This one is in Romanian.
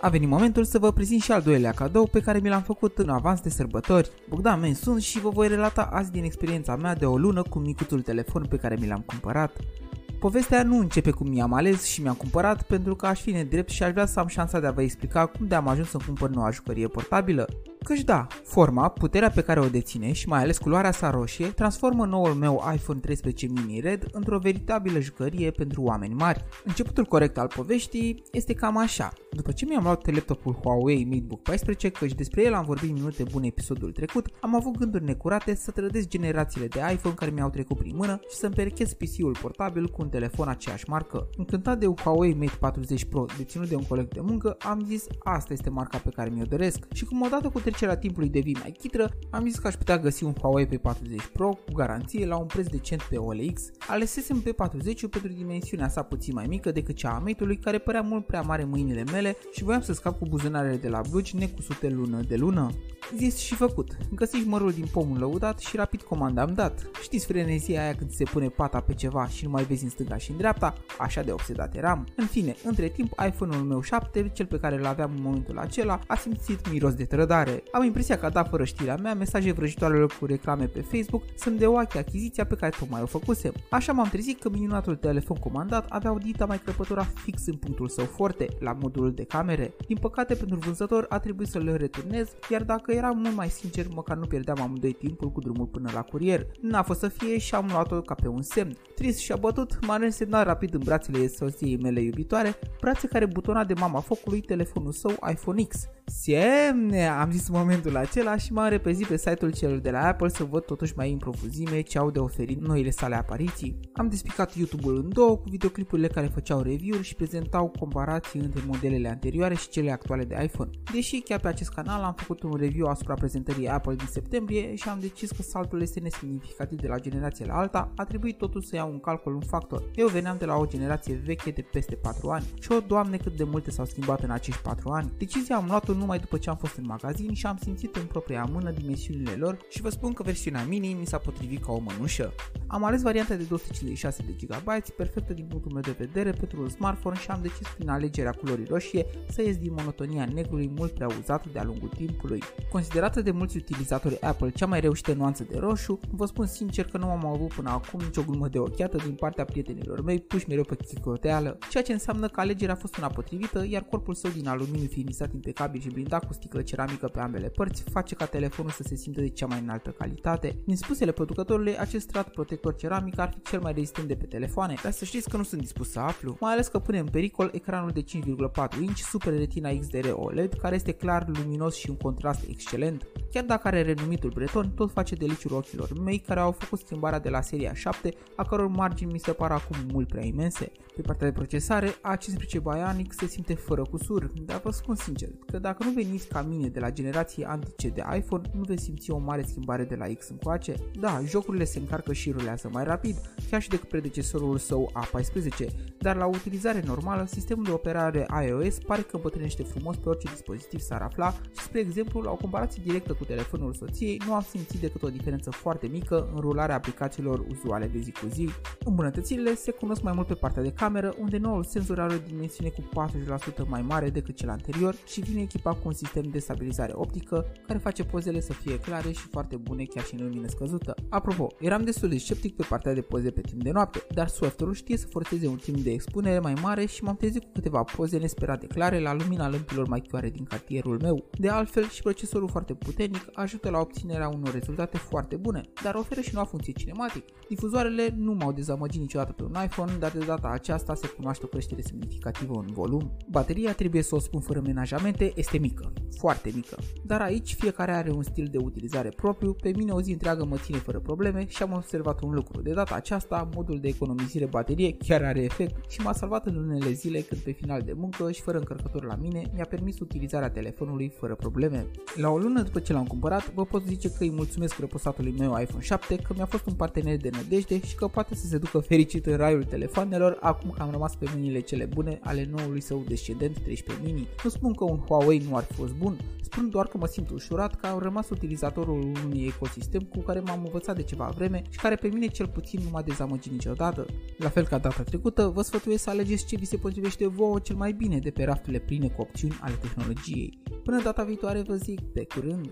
A venit momentul să vă prezint și al doilea cadou pe care mi l-am făcut în avans de sărbători. Bogdan Men sunt și vă voi relata azi din experiența mea de o lună cu micuțul telefon pe care mi l-am cumpărat. Povestea nu începe cum mi-am ales și mi-am cumpărat pentru că aș fi nedrept și aș vrea să am șansa de a vă explica cum de am ajuns să cumpăr noua jucărie portabilă. Căci da, forma, puterea pe care o deține și mai ales culoarea sa roșie transformă noul meu iPhone 13 mini Red într-o veritabilă jucărie pentru oameni mari. Începutul corect al poveștii este cam așa. După ce mi-am luat laptopul Huawei MateBook 14, căci despre el am vorbit minute bune episodul trecut, am avut gânduri necurate să trădesc generațiile de iPhone care mi-au trecut prin mână și să împerechez PC-ul portabil cu un telefon aceeași marcă. Încântat de Huawei Mate 40 Pro deținut de un coleg de muncă, am zis asta este marca pe care mi-o doresc și cum odată cu trecerea timpului devii mai chitră, am zis că aș putea găsi un Huawei P40 Pro cu garanție la un preț decent pe OLX. Alesesem P40 pentru dimensiunea sa puțin mai mică decât cea a Mate-ului care părea mult prea mare mâinile mele și voiam să scap cu buzunarele de la blugi necusute lună de lună. Zis și făcut. Găsiți mărul din pomul lăudat și rapid comanda am dat. Știți frenezia aia când se pune pata pe ceva și nu mai vezi în stânga și în dreapta? Așa de obsedat eram. În fine, între timp, iPhone-ul meu 7, cel pe care îl aveam în momentul acela, a simțit miros de trădare. Am impresia că a dat fără știrea mea mesaje vrăjitoare cu reclame pe Facebook sunt de oache achiziția pe care tocmai o făcusem. Așa m-am trezit că minunatul telefon comandat avea o dita mai crăpătura fix în punctul său forte, la modul de camere. Din păcate pentru vânzător a trebuit să le returnez, iar dacă eram mult mai sincer, măcar nu pierdeam amândoi timpul cu drumul până la curier. N-a fost să fie și am luat-o ca pe un semn. Trist și abătut, m-a resemnat rapid în brațele soției mele iubitoare, brațe care butona de mama focului telefonul său iPhone X. Semne, am zis în momentul acela și m-am repezit pe site-ul celor de la Apple să văd totuși mai în profuzime ce au de oferit noile sale apariții. Am despicat YouTube-ul în două cu videoclipurile care făceau review-uri și prezentau comparații între modelele anterioare și cele actuale de iPhone. Deși chiar pe acest canal am făcut un review asupra prezentării Apple din septembrie și am decis că saltul este nesemnificativ de la generație la alta, a trebuit totuși să iau un calcul un factor. Eu veneam de la o generație veche de peste 4 ani și o doamne cât de multe s-au schimbat în acești 4 ani. Decizia am luat-o numai după ce am fost în magazin și am simțit în propria mână dimensiunile lor și vă spun că versiunea mini mi s-a potrivit ca o mănușă. Am ales varianta de 256 de GB, perfectă din punctul meu de vedere pentru un smartphone și am decis prin alegerea culorii roșie să ies din monotonia negrului mult prea uzat de-a lungul timpului. Considerată de mulți utilizatori Apple cea mai reușită nuanță de roșu, vă spun sincer că nu am avut până acum nicio glumă de ochiată din partea prietenilor mei puși mereu pe chicoteală, ceea ce înseamnă că alegerea a fost una potrivită, iar corpul său din aluminiu finisat impecabil și blindat cu sticlă ceramică pe ambele părți face ca telefonul să se simtă de cea mai înaltă calitate. Din spusele producătorului, acest strat protector ceramic ar fi cel mai rezistent de pe telefoane, dar să știți că nu sunt dispus să aflu, mai ales că pune în pericol ecranul de 5,4 inch Super Retina XDR OLED, care este clar luminos și un contrast excelent. Chiar dacă are renumitul breton, tot face deliciul ochilor mei care au făcut schimbarea de la seria 7, a căror margini mi se par acum mult prea imense. Pe partea de procesare, A15 Bionic se simte fără cusur, dar vă spun sincer că dacă nu veniți ca mine de la generații antice de iPhone, nu veți simți o mare schimbare de la X încoace. Da, jocurile se încarcă și rulează mai rapid, chiar și decât predecesorul său A14, dar la utilizare normală, sistemul de operare iOS pare că îmbătrânește frumos pe orice dispozitiv s-ar afla și, spre exemplu, la o comparație directă cu telefonul soției, nu am simțit decât o diferență foarte mică în rularea aplicațiilor uzuale de zi cu zi. Îmbunătățirile se cunosc mai mult pe partea de cameră, unde noul senzor are o dimensiune cu 40% mai mare decât cel anterior și vine echipat cu un sistem de stabilizare optică care face pozele să fie clare și foarte bune chiar și în lumină scăzută. Apropo, eram destul de sceptic pe partea de poze pe timp de noapte, dar software-ul știe să forțeze un timp de expunere mai mare și m-am trezit cu câteva poze nesperate clare la lumina lămpilor mai chioare din cartierul meu. De altfel, și procesorul foarte puternic ajută la obținerea unor rezultate foarte bune, dar oferă și noua funcție cinematic. Difuzoarele nu m-au dezamăgit niciodată pe un iPhone, dar de data aceasta se cunoaște o creștere semnificativă în volum. Bateria, trebuie să o spun fără menajamente, este mică, foarte mică. Dar aici fiecare are un stil de utilizare propriu, pe mine o zi întreagă mă ține fără probleme și am observat un lucru. De data aceasta, modul de economisire baterie chiar are efect și m-a salvat în unele zile când pe final de muncă și fără încărcător la mine mi-a permis utilizarea telefonului fără probleme. La o lună după ce l-am cumpărat, vă pot zice că îi mulțumesc răposatului meu iPhone 7 că mi-a fost un partener de nădejde și că poate să se ducă fericit în raiul telefonelor acum că am rămas pe mâinile cele bune ale noului său descendent 13 mini. Nu spun că un Huawei nu ar fi fost bun, spun doar doar că mă simt ușurat că am rămas utilizatorul unui ecosistem cu care m-am învățat de ceva vreme și care pe mine cel puțin nu m-a dezamăgit niciodată. La fel ca data trecută, vă sfătuiesc să alegeți ce vi se potrivește vouă cel mai bine de pe rafturile pline cu opțiuni ale tehnologiei. Până data viitoare vă zic, pe curând!